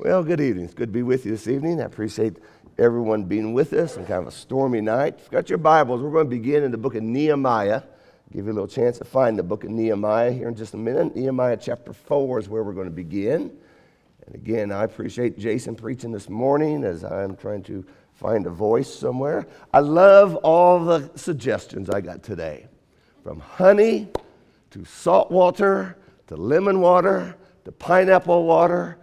Well, good evening. It's good to be with you this evening. I appreciate everyone being with us on kind of a stormy night. If you've got your Bibles, we're going to begin in the book of Nehemiah. Give you a little chance to find the book of Nehemiah here in just a minute. Nehemiah chapter 4 is where we're going to begin. And again, I appreciate Jason preaching this morning as I'm trying to find a voice somewhere. I love all the suggestions I got today from honey to salt water to lemon water to pineapple water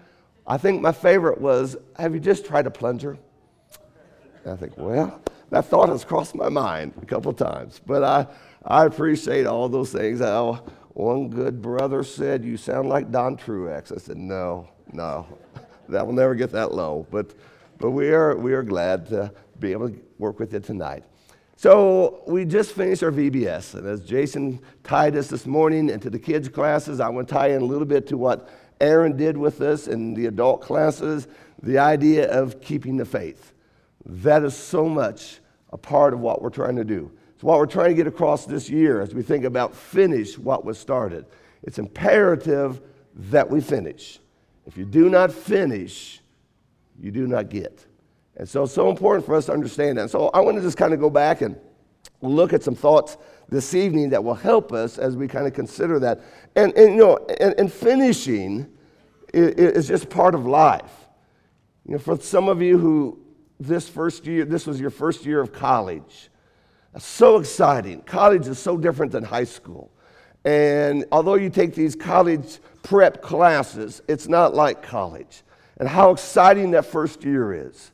I think my favorite was Have you just tried a plunger? I think, well, that thought has crossed my mind a couple of times. But I, I appreciate all those things. How one good brother said, You sound like Don Truex. I said, No, no, that will never get that low. But, but we, are, we are glad to be able to work with you tonight. So we just finished our VBS. And as Jason tied us this morning into the kids' classes, I want to tie in a little bit to what Aaron did with us in the adult classes, the idea of keeping the faith. That is so much a part of what we're trying to do. It's what we're trying to get across this year as we think about finish what was started. It's imperative that we finish. If you do not finish, you do not get. And so it's so important for us to understand that. So I want to just kind of go back and look at some thoughts this evening that will help us as we kind of consider that. And, and you know, and, and finishing is, just part of life. You know, for some of you who this first year, this was your first year of college, so exciting. College is so different than high school. And although you take these college prep classes, it's not like college. And how exciting that first year is.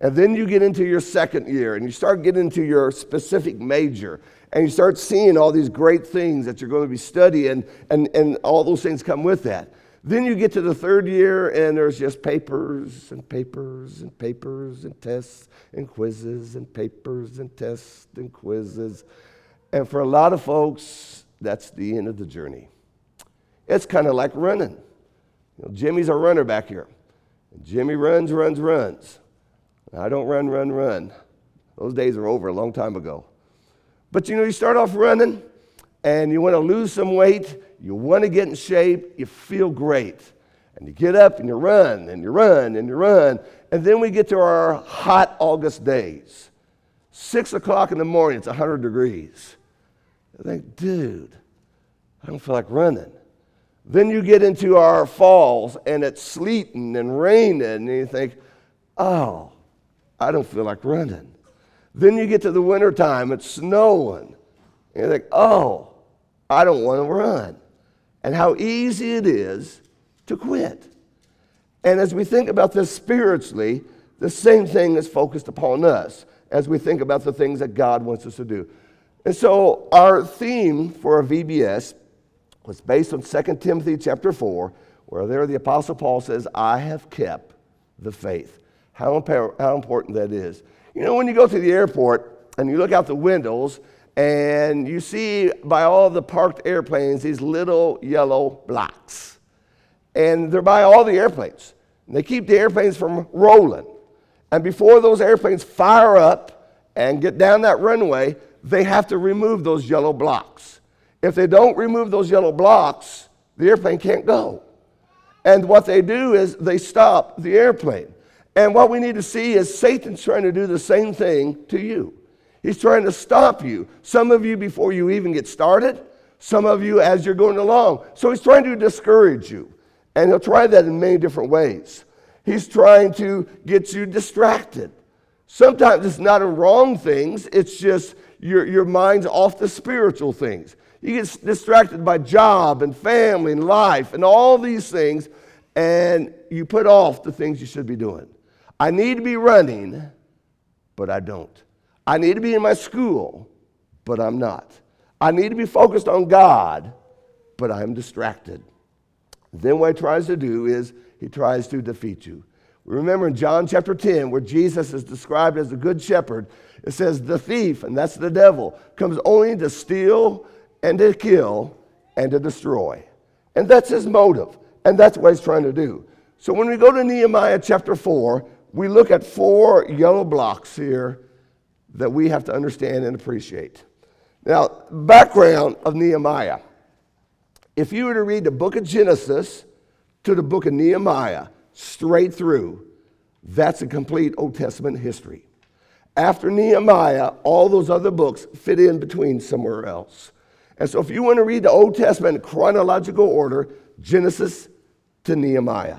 And then you get into your second year and you start getting into your specific major and you start seeing all these great things that you're going to be studying and, and all those things come with that. Then you get to the third year and there's just papers and papers and papers and tests and quizzes and papers and tests and quizzes. And for a lot of folks, that's the end of the journey. It's kind of like running. You know, Jimmy's a runner back here. Jimmy runs, runs, runs. I don't run, run, run. Those days are over a long time ago. But you know, you start off running and you want to lose some weight, you want to get in shape, you feel great. And you get up and you run and you run and you run. And then we get to our hot August days. Six o'clock in the morning, it's 100 degrees. I think, dude, I don't feel like running. Then you get into our falls and it's sleeting and raining, and you think, oh, I don't feel like running. Then you get to the wintertime, it's snowing. And you think, oh, I don't want to run. And how easy it is to quit. And as we think about this spiritually, the same thing is focused upon us as we think about the things that God wants us to do. And so our theme for our VBS was based on 2 Timothy chapter 4, where there the Apostle Paul says, I have kept the faith. How, how important that is. You know, when you go to the airport and you look out the windows and you see by all the parked airplanes these little yellow blocks. And they're by all the airplanes. They keep the airplanes from rolling. And before those airplanes fire up and get down that runway, they have to remove those yellow blocks. If they don't remove those yellow blocks, the airplane can't go. And what they do is they stop the airplane. And what we need to see is Satan's trying to do the same thing to you. He's trying to stop you. Some of you before you even get started, some of you as you're going along. So he's trying to discourage you. And he'll try that in many different ways. He's trying to get you distracted. Sometimes it's not wrong things, it's just your, your mind's off the spiritual things. You get distracted by job and family and life and all these things, and you put off the things you should be doing. I need to be running, but I don't. I need to be in my school, but I'm not. I need to be focused on God, but I'm distracted. Then what he tries to do is he tries to defeat you. Remember in John chapter 10, where Jesus is described as the good shepherd, it says, The thief, and that's the devil, comes only to steal and to kill and to destroy. And that's his motive. And that's what he's trying to do. So when we go to Nehemiah chapter 4, we look at four yellow blocks here that we have to understand and appreciate. Now, background of Nehemiah. If you were to read the book of Genesis to the book of Nehemiah, straight through. That's a complete Old Testament history. After Nehemiah, all those other books fit in between somewhere else. And so, if you want to read the Old Testament in chronological order, Genesis to Nehemiah.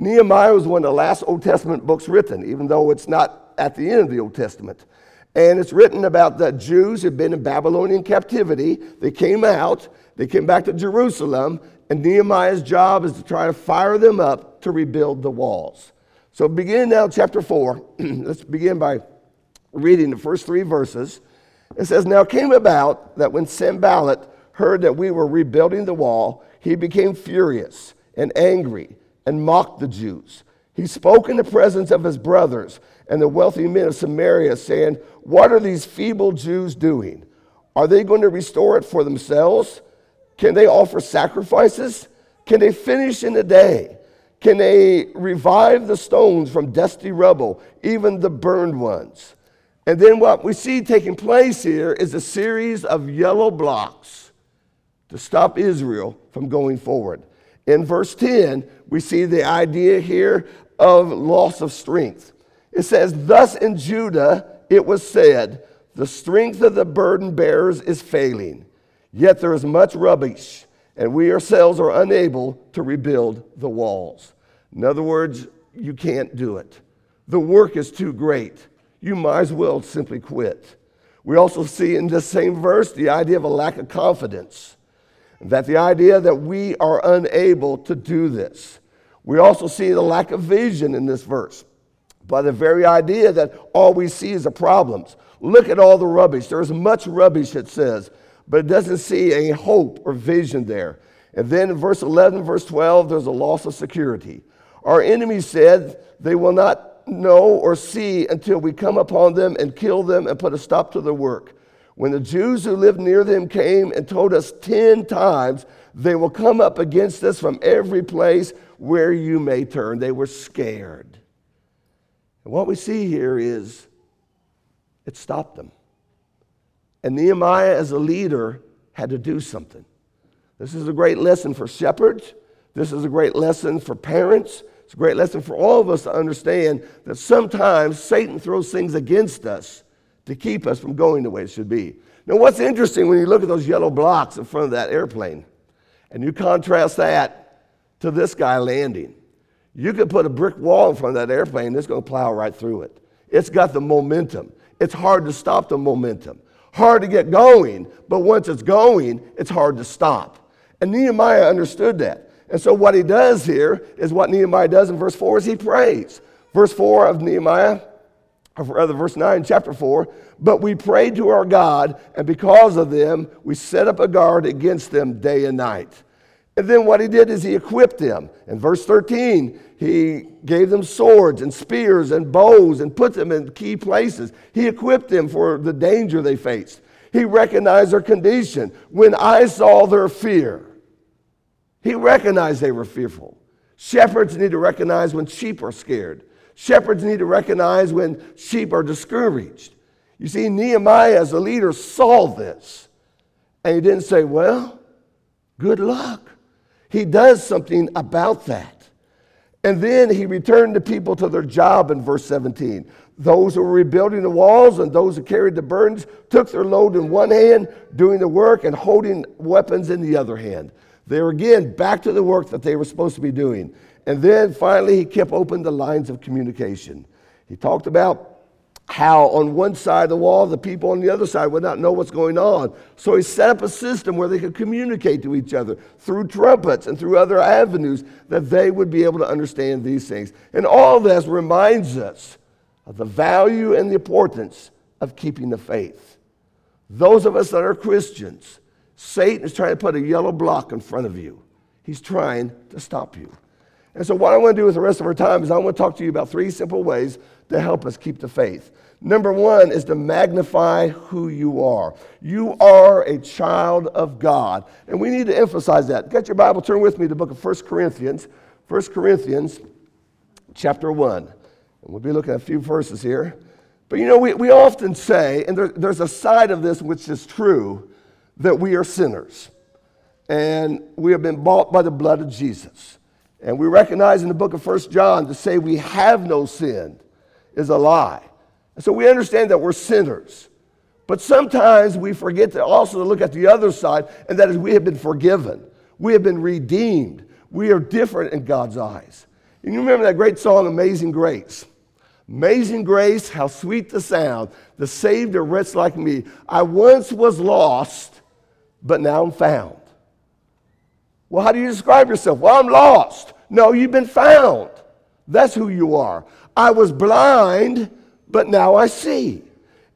Nehemiah was one of the last Old Testament books written, even though it's not at the end of the Old Testament. And it's written about the Jews who've been in Babylonian captivity. They came out, they came back to Jerusalem, and Nehemiah's job is to try to fire them up to rebuild the walls. So, begin now, chapter 4. Let's begin by reading the first three verses. It says, Now it came about that when Sanballat heard that we were rebuilding the wall, he became furious and angry and mocked the Jews. He spoke in the presence of his brothers and the wealthy men of Samaria, saying, What are these feeble Jews doing? Are they going to restore it for themselves? Can they offer sacrifices? Can they finish in a day? Can they revive the stones from dusty rubble, even the burned ones? And then what we see taking place here is a series of yellow blocks to stop Israel from going forward. In verse 10, we see the idea here of loss of strength. It says, Thus in Judah it was said, The strength of the burden bearers is failing Yet there is much rubbish, and we ourselves are unable to rebuild the walls. In other words, you can't do it. The work is too great. You might as well simply quit. We also see in this same verse the idea of a lack of confidence, that the idea that we are unable to do this. We also see the lack of vision in this verse by the very idea that all we see is the problems. Look at all the rubbish. There's much rubbish, it says but it doesn't see any hope or vision there. And then in verse 11, verse 12, there's a loss of security. Our enemies said they will not know or see until we come upon them and kill them and put a stop to their work. When the Jews who lived near them came and told us 10 times, they will come up against us from every place where you may turn. They were scared. And what we see here is it stopped them. And Nehemiah, as a leader, had to do something. This is a great lesson for shepherds. This is a great lesson for parents. It's a great lesson for all of us to understand that sometimes Satan throws things against us to keep us from going the way it should be. Now, what's interesting when you look at those yellow blocks in front of that airplane and you contrast that to this guy landing, you could put a brick wall in front of that airplane, it's going to plow right through it. It's got the momentum. It's hard to stop the momentum hard to get going, but once it's going, it's hard to stop. And Nehemiah understood that. And so what he does here is what Nehemiah does in verse 4 is he prays. Verse 4 of Nehemiah, or rather uh, verse 9, chapter 4, but we prayed to our God, and because of them, we set up a guard against them day and night. And then what he did is he equipped them. In verse 13, he gave them swords and spears and bows and put them in key places. He equipped them for the danger they faced. He recognized their condition. When I saw their fear, he recognized they were fearful. Shepherds need to recognize when sheep are scared. Shepherds need to recognize when sheep are discouraged. You see, Nehemiah, as a leader, saw this. And he didn't say, Well, good luck. He does something about that. And then he returned the people to their job in verse 17. Those who were rebuilding the walls and those who carried the burdens took their load in one hand, doing the work and holding weapons in the other hand. They were again back to the work that they were supposed to be doing. And then finally, he kept open the lines of communication. He talked about how on one side of the wall, the people on the other side would not know what's going on. So he set up a system where they could communicate to each other through trumpets and through other avenues that they would be able to understand these things. And all this reminds us of the value and the importance of keeping the faith. Those of us that are Christians, Satan is trying to put a yellow block in front of you. He's trying to stop you. And so, what I want to do with the rest of our time is I want to talk to you about three simple ways to help us keep the faith. Number one is to magnify who you are. You are a child of God. And we need to emphasize that. Get your Bible, turn with me to the book of 1 Corinthians. 1 Corinthians chapter 1. And we'll be looking at a few verses here. But you know, we, we often say, and there, there's a side of this which is true, that we are sinners. And we have been bought by the blood of Jesus. And we recognize in the book of First John to say we have no sin is a lie. So we understand that we're sinners. But sometimes we forget to also look at the other side, and that is we have been forgiven. We have been redeemed. We are different in God's eyes. And you remember that great song, Amazing Grace? Amazing grace, how sweet the sound, the saved a wretch like me. I once was lost, but now I'm found. Well, how do you describe yourself? Well, I'm lost. No, you've been found. That's who you are. I was blind, but now I see.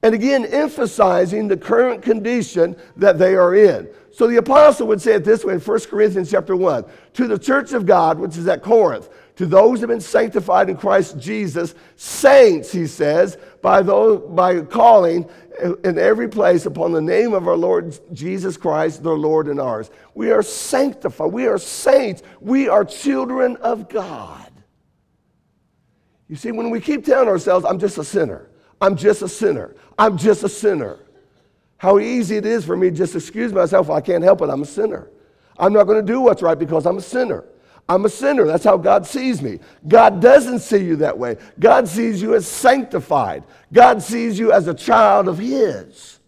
And again, emphasizing the current condition that they are in. So the apostle would say it this way in 1 Corinthians chapter 1 To the church of God, which is at Corinth, to those who have been sanctified in Christ Jesus, saints, he says, by, those, by calling in every place upon the name of our Lord Jesus Christ, their Lord and ours. We are sanctified. We are saints. We are children of God. You see, when we keep telling ourselves, I'm just a sinner, I'm just a sinner, I'm just a sinner, how easy it is for me to just excuse myself. I can't help it. I'm a sinner. I'm not going to do what's right because I'm a sinner. I'm a sinner. That's how God sees me. God doesn't see you that way. God sees you as sanctified. God sees you as a child of His.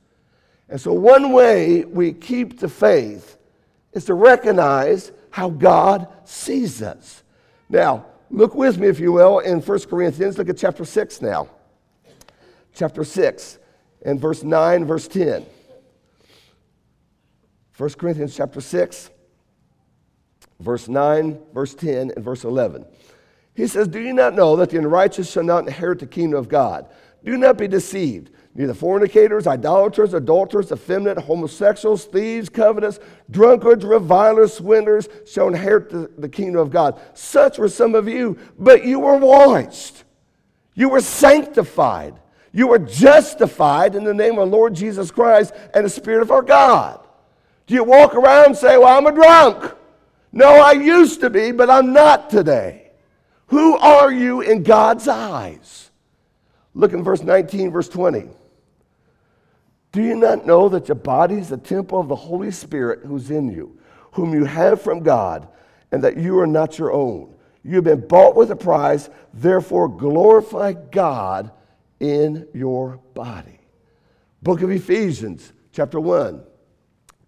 And so, one way we keep the faith is to recognize how God sees us. Now, look with me, if you will, in 1 Corinthians. Look at chapter 6 now. Chapter 6 and verse 9, verse 10. 1 Corinthians chapter 6 verse 9, verse 10, and verse 11. He says, Do you not know that the unrighteous shall not inherit the kingdom of God? Do not be deceived. Neither fornicators, idolaters, adulterers, effeminate, homosexuals, thieves, covetous, drunkards, revilers, swindlers shall inherit the, the kingdom of God. Such were some of you, but you were washed. You were sanctified. You were justified in the name of the Lord Jesus Christ and the Spirit of our God. Do you walk around and say, Well, I'm a drunk? No, I used to be, but I'm not today. Who are you in God's eyes? Look in verse 19, verse 20. Do you not know that your body is the temple of the Holy Spirit who's in you, whom you have from God, and that you are not your own? You have been bought with a price, therefore glorify God in your body. Book of Ephesians, chapter 1.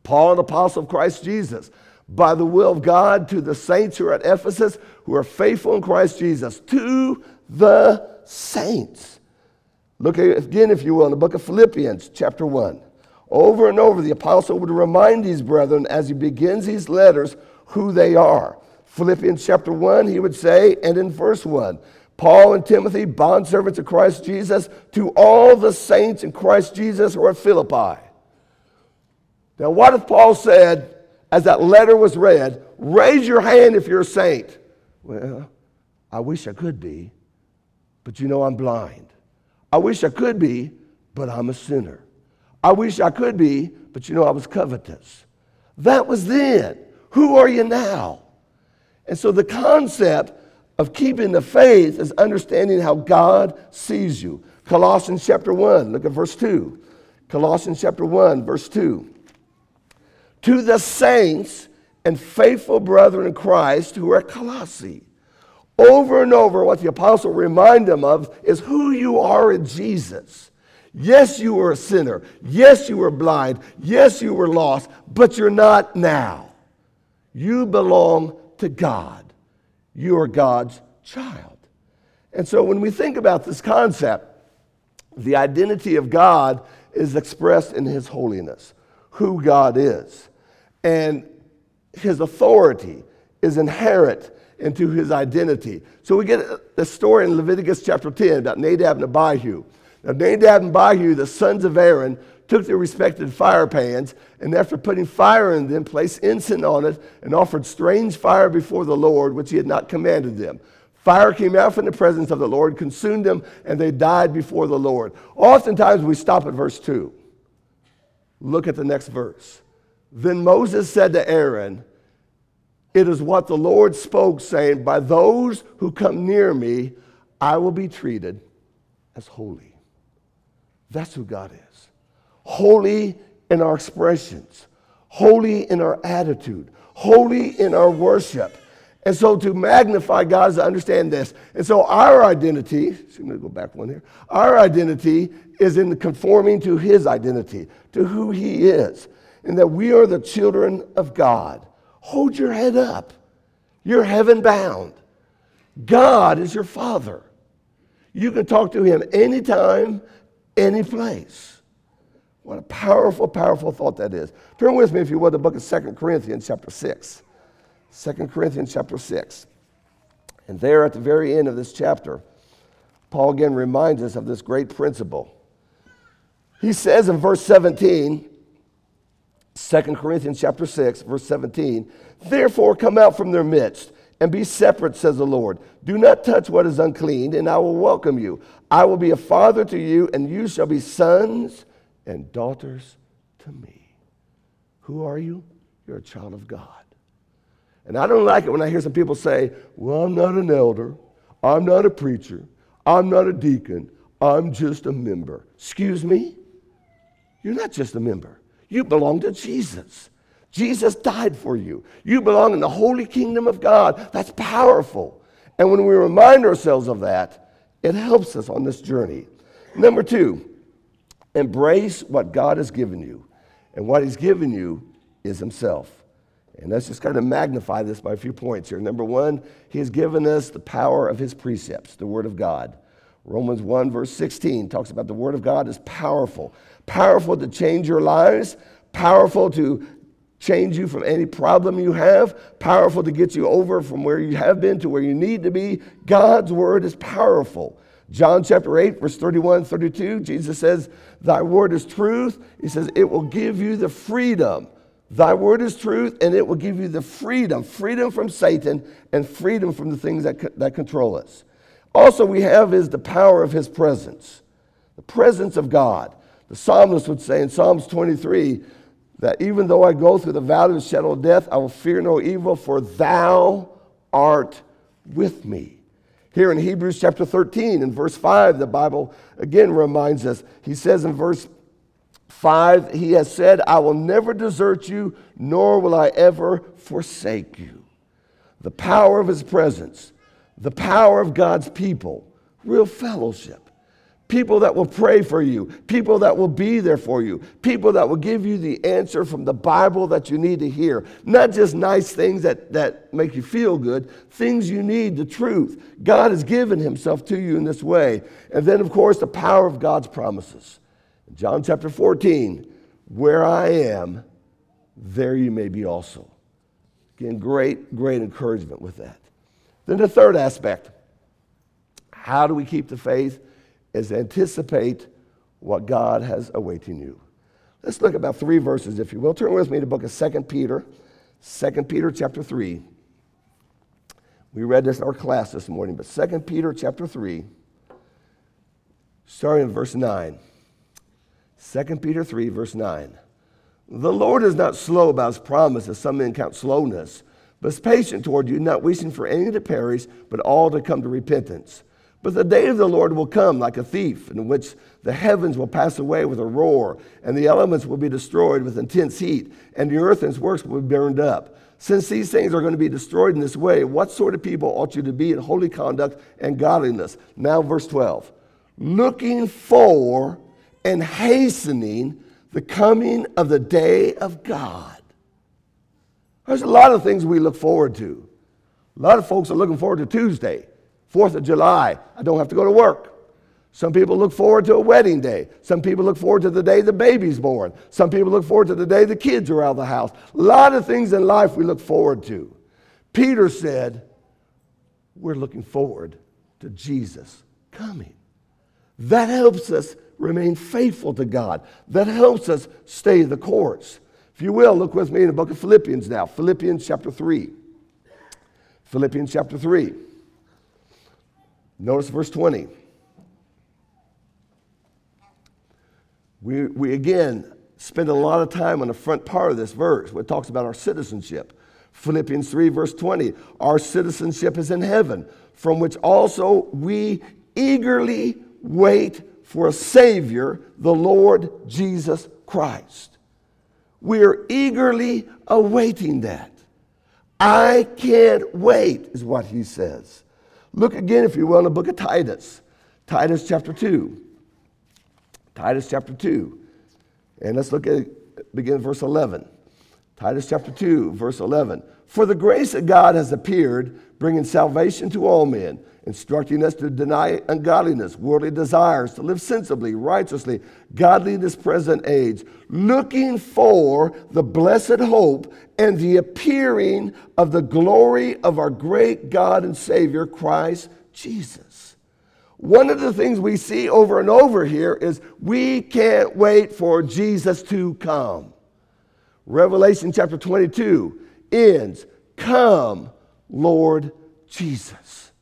Paul, an apostle of Christ Jesus by the will of God to the saints who are at Ephesus, who are faithful in Christ Jesus, to the saints. Look again, if you will, in the book of Philippians, chapter 1. Over and over, the apostle would remind these brethren as he begins these letters who they are. Philippians chapter 1, he would say, and in verse 1, Paul and Timothy, bondservants of Christ Jesus, to all the saints in Christ Jesus who are at Philippi. Now, what if Paul said, as that letter was read, raise your hand if you're a saint. Well, I wish I could be, but you know I'm blind. I wish I could be, but I'm a sinner. I wish I could be, but you know I was covetous. That was then. Who are you now? And so the concept of keeping the faith is understanding how God sees you. Colossians chapter 1, look at verse 2. Colossians chapter 1, verse 2 to the saints and faithful brethren in Christ who are at Colossae. Over and over, what the apostle remind them of is who you are in Jesus. Yes, you were a sinner. Yes, you were blind. Yes, you were lost, but you're not now. You belong to God. You are God's child. And so when we think about this concept, the identity of God is expressed in his holiness, who God is and his authority is inherent into his identity. So we get a story in Leviticus chapter 10 about Nadab and Abihu. Now, Nadab and Abihu, the sons of Aaron, took their respected fire pans, and after putting fire in them, placed incense on it, and offered strange fire before the Lord, which he had not commanded them. Fire came out from the presence of the Lord, consumed them, and they died before the Lord. Oftentimes we stop at verse 2. Look at the next verse. Then Moses said to Aaron, It is what the Lord spoke, saying, By those who come near me, I will be treated as holy. That's who God is. Holy in our expressions, holy in our attitude, holy in our worship. And so to magnify God is to understand this. And so our identity, so I'm going to go back one here. Our identity is in conforming to his identity, to who he is, and that we are the children of God. Hold your head up. You're heaven bound. God is your father. You can talk to him anytime, any place. What a powerful, powerful thought that is. Turn with me, if you will, the book of Second Corinthians, chapter 6. 2 Corinthians, chapter 6. And there at the very end of this chapter, Paul again reminds us of this great principle. He says in verse 17, 2 Corinthians chapter 6, verse 17, Therefore come out from their midst and be separate, says the Lord. Do not touch what is unclean, and I will welcome you. I will be a father to you, and you shall be sons and daughters to me. Who are you? You're a child of God. And I don't like it when I hear some people say, Well, I'm not an elder, I'm not a preacher, I'm not a deacon, I'm just a member. Excuse me? You're not just a member, you belong to Jesus. Jesus died for you. You belong in the holy kingdom of God. That's powerful. And when we remind ourselves of that, it helps us on this journey. Number two, embrace what God has given you. And what He's given you is Himself. And let's just kind of magnify this by a few points here. Number one, He has given us the power of His precepts, the Word of God. Romans 1, verse 16 talks about the Word of God is powerful. Powerful to change your lives, powerful to change you from any problem you have, powerful to get you over from where you have been to where you need to be. God's word is powerful. John chapter 8, verse 31 32, Jesus says, Thy word is truth. He says, It will give you the freedom. Thy word is truth, and it will give you the freedom freedom from Satan and freedom from the things that, that control us. Also, we have is the power of his presence, the presence of God. The psalmist would say in Psalms 23, that even though I go through the valley of the shadow of death, I will fear no evil, for thou art with me. Here in Hebrews chapter 13, in verse 5, the Bible again reminds us. He says in verse 5, He has said, I will never desert you, nor will I ever forsake you. The power of His presence, the power of God's people, real fellowship people that will pray for you, people that will be there for you, people that will give you the answer from the Bible that you need to hear. Not just nice things that, that make you feel good, things you need, the truth. God has given Himself to you in this way. And then, of course, the power of God's promises. John chapter 14, where I am, there you may be also. Again, great, great encouragement with that. Then the third aspect how do we keep the faith? Is anticipate what God has awaiting you. Let's look about three verses, if you will. Turn with me to the book of 2 Peter, 2 Peter chapter 3. We read this in our class this morning, but 2 Peter chapter 3, starting in verse 9. 2 Peter 3, verse 9. The Lord is not slow about his promise, as some men count slowness, but is patient toward you, not wishing for any to perish, but all to come to repentance. But the day of the Lord will come like a thief, in which the heavens will pass away with a roar, and the elements will be destroyed with intense heat, and the earth and its works will be burned up. Since these things are going to be destroyed in this way, what sort of people ought you to be in holy conduct and godliness? Now, verse 12 looking for and hastening the coming of the day of God. There's a lot of things we look forward to. A lot of folks are looking forward to Tuesday. Fourth of July, I don't have to go to work. Some people look forward to a wedding day. Some people look forward to the day the baby's born. Some people look forward to the day the kids are out of the house. A lot of things in life we look forward to. Peter said, We're looking forward to Jesus coming. That helps us remain faithful to God. That helps us stay the course. If you will, look with me in the book of Philippians now. Philippians chapter 3. Philippians chapter 3. Notice verse 20. We, we again spend a lot of time on the front part of this verse where it talks about our citizenship. Philippians 3, verse 20. Our citizenship is in heaven, from which also we eagerly wait for a Savior, the Lord Jesus Christ. We are eagerly awaiting that. I can't wait, is what he says. Look again, if you will, in the book of Titus, Titus chapter 2. Titus chapter 2. And let's look at begin verse 11. Titus chapter 2, verse 11. For the grace of God has appeared, bringing salvation to all men, instructing us to deny ungodliness, worldly desires, to live sensibly, righteously, godly in this present age, looking for the blessed hope and the appearing of the glory of our great God and Savior, Christ Jesus. One of the things we see over and over here is we can't wait for Jesus to come. Revelation chapter 22 ends, Come, Lord Jesus.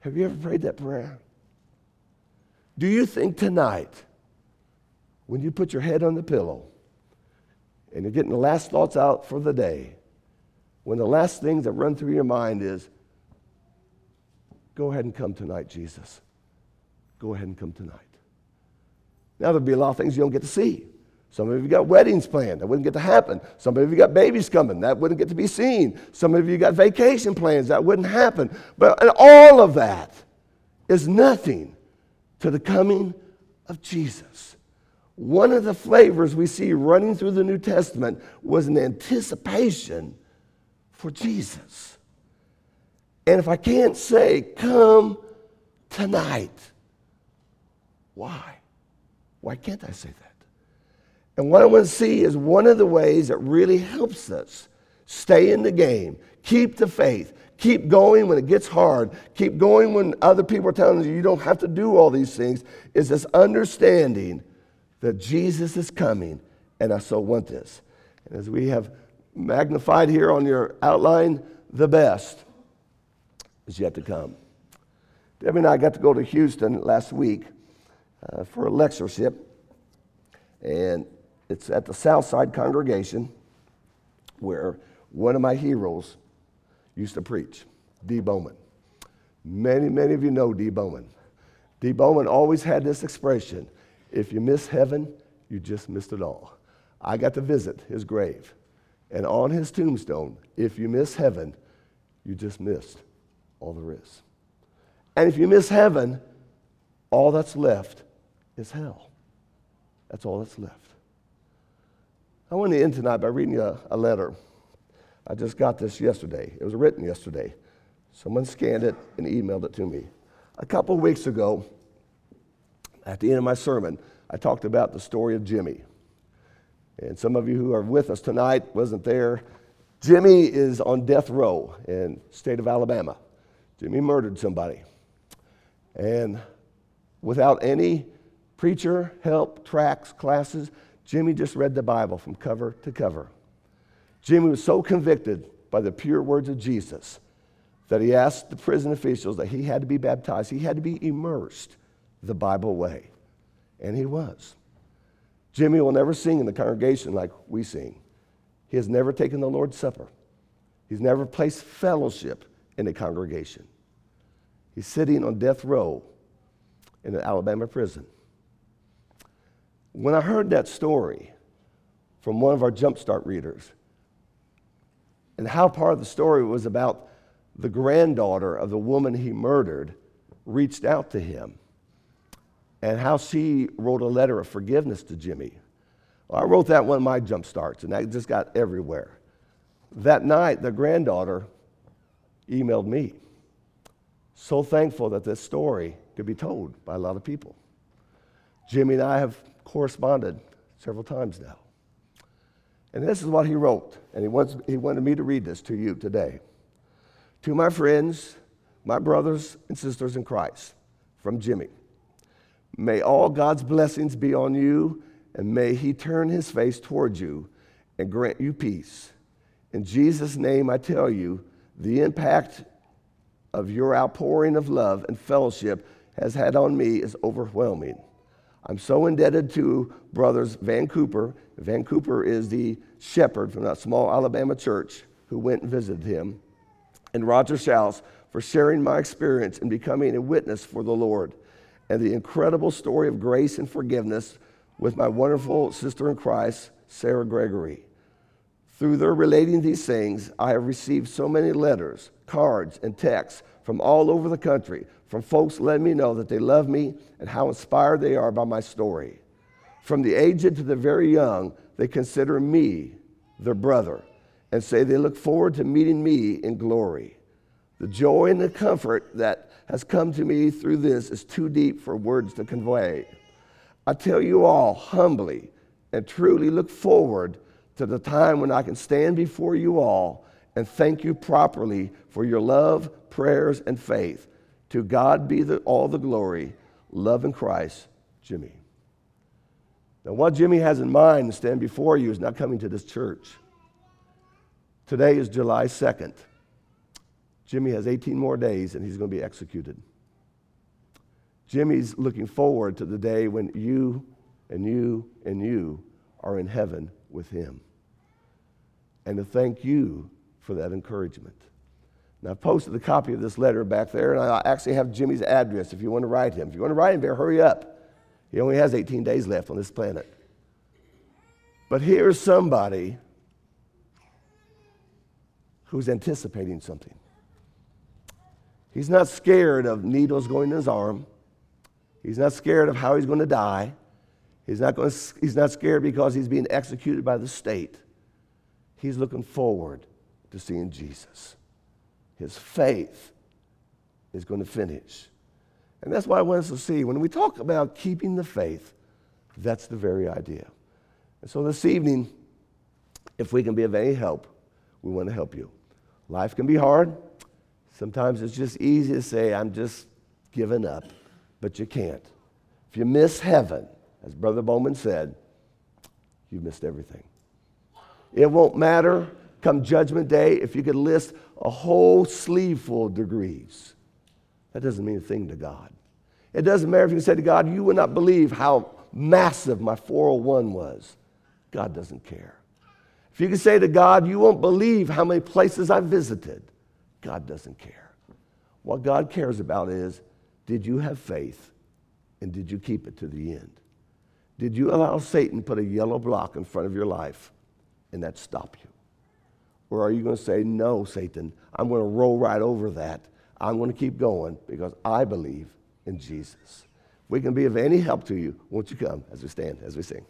Have you ever prayed that prayer? Do you think tonight, when you put your head on the pillow and you're getting the last thoughts out for the day, when the last things that run through your mind is, Go ahead and come tonight, Jesus. Go ahead and come tonight. Now, there'll be a lot of things you don't get to see. Some of you got weddings planned. That wouldn't get to happen. Some of you got babies coming. That wouldn't get to be seen. Some of you got vacation plans. That wouldn't happen. But all of that is nothing to the coming of Jesus. One of the flavors we see running through the New Testament was an anticipation for Jesus. And if I can't say, come tonight, why? Why can't I say that? And what I want to see is one of the ways that really helps us stay in the game, keep the faith, keep going when it gets hard, keep going when other people are telling you you don't have to do all these things, is this understanding that Jesus is coming and I so want this. And as we have magnified here on your outline, the best is yet to come. Debbie and I got to go to Houston last week uh, for a lectureship. And it's at the Southside congregation where one of my heroes used to preach, Dee Bowman. Many, many of you know Dee Bowman. Dee Bowman always had this expression if you miss heaven, you just missed it all. I got to visit his grave. And on his tombstone, if you miss heaven, you just missed all there is. And if you miss heaven, all that's left is hell. That's all that's left. I want to end tonight by reading you a, a letter. I just got this yesterday. It was written yesterday. Someone scanned it and emailed it to me. A couple of weeks ago, at the end of my sermon, I talked about the story of Jimmy. And some of you who are with us tonight wasn't there. Jimmy is on death row in state of Alabama. Jimmy murdered somebody. And without any preacher help, tracks, classes, Jimmy just read the Bible from cover to cover. Jimmy was so convicted by the pure words of Jesus that he asked the prison officials that he had to be baptized. He had to be immersed the Bible way. And he was. Jimmy will never sing in the congregation like we sing. He has never taken the Lord's Supper. He's never placed fellowship in a congregation. He's sitting on death row in an Alabama prison. When I heard that story from one of our Jumpstart readers, and how part of the story was about the granddaughter of the woman he murdered reached out to him, and how she wrote a letter of forgiveness to Jimmy. Well, I wrote that one of my Jumpstarts, and that just got everywhere. That night, the granddaughter emailed me. So thankful that this story could be told by a lot of people. Jimmy and I have corresponded several times now. And this is what he wrote, and he, wants, he wanted me to read this to you today. To my friends, my brothers and sisters in Christ, from Jimmy. May all God's blessings be on you, and may he turn his face towards you and grant you peace. In Jesus' name, I tell you, the impact of your outpouring of love and fellowship has had on me is overwhelming. I'm so indebted to brothers Van Cooper. Van Cooper is the shepherd from that small Alabama church who went and visited him, and Roger Shouse for sharing my experience and becoming a witness for the Lord, and the incredible story of grace and forgiveness with my wonderful sister in Christ, Sarah Gregory. Through their relating these things, I have received so many letters, cards, and texts from all over the country, from folks letting me know that they love me and how inspired they are by my story. From the aged to the very young, they consider me their brother and say they look forward to meeting me in glory. The joy and the comfort that has come to me through this is too deep for words to convey. I tell you all humbly and truly look forward to the time when I can stand before you all and thank you properly for your love, prayers, and faith. To God be the, all the glory. Love in Christ, Jimmy. Now, what Jimmy has in mind to stand before you is not coming to this church. Today is July 2nd. Jimmy has 18 more days and he's going to be executed. Jimmy's looking forward to the day when you and you and you are in heaven with him. And to thank you for that encouragement. Now, I've posted a copy of this letter back there, and I actually have Jimmy's address if you want to write him. If you want to write him, better hurry up. He only has 18 days left on this planet. But here's somebody who's anticipating something. He's not scared of needles going in his arm. He's not scared of how he's going to die. He's not, going to, he's not scared because he's being executed by the state. He's looking forward to seeing Jesus. His faith is going to finish. And that's why I want us to see when we talk about keeping the faith, that's the very idea. And so this evening, if we can be of any help, we want to help you. Life can be hard. Sometimes it's just easy to say, I'm just giving up, but you can't. If you miss heaven, as Brother Bowman said, you've missed everything. It won't matter come Judgment Day if you could list a whole sleeve full of degrees. That doesn't mean a thing to God. It doesn't matter if you can say to God, You would not believe how massive my 401 was. God doesn't care. If you can say to God, You won't believe how many places I visited. God doesn't care. What God cares about is did you have faith and did you keep it to the end? Did you allow Satan put a yellow block in front of your life and that stop you? Or are you going to say, No, Satan, I'm going to roll right over that. I'm going to keep going because I believe in Jesus. We can be of any help to you, won't you come as we stand, as we sing?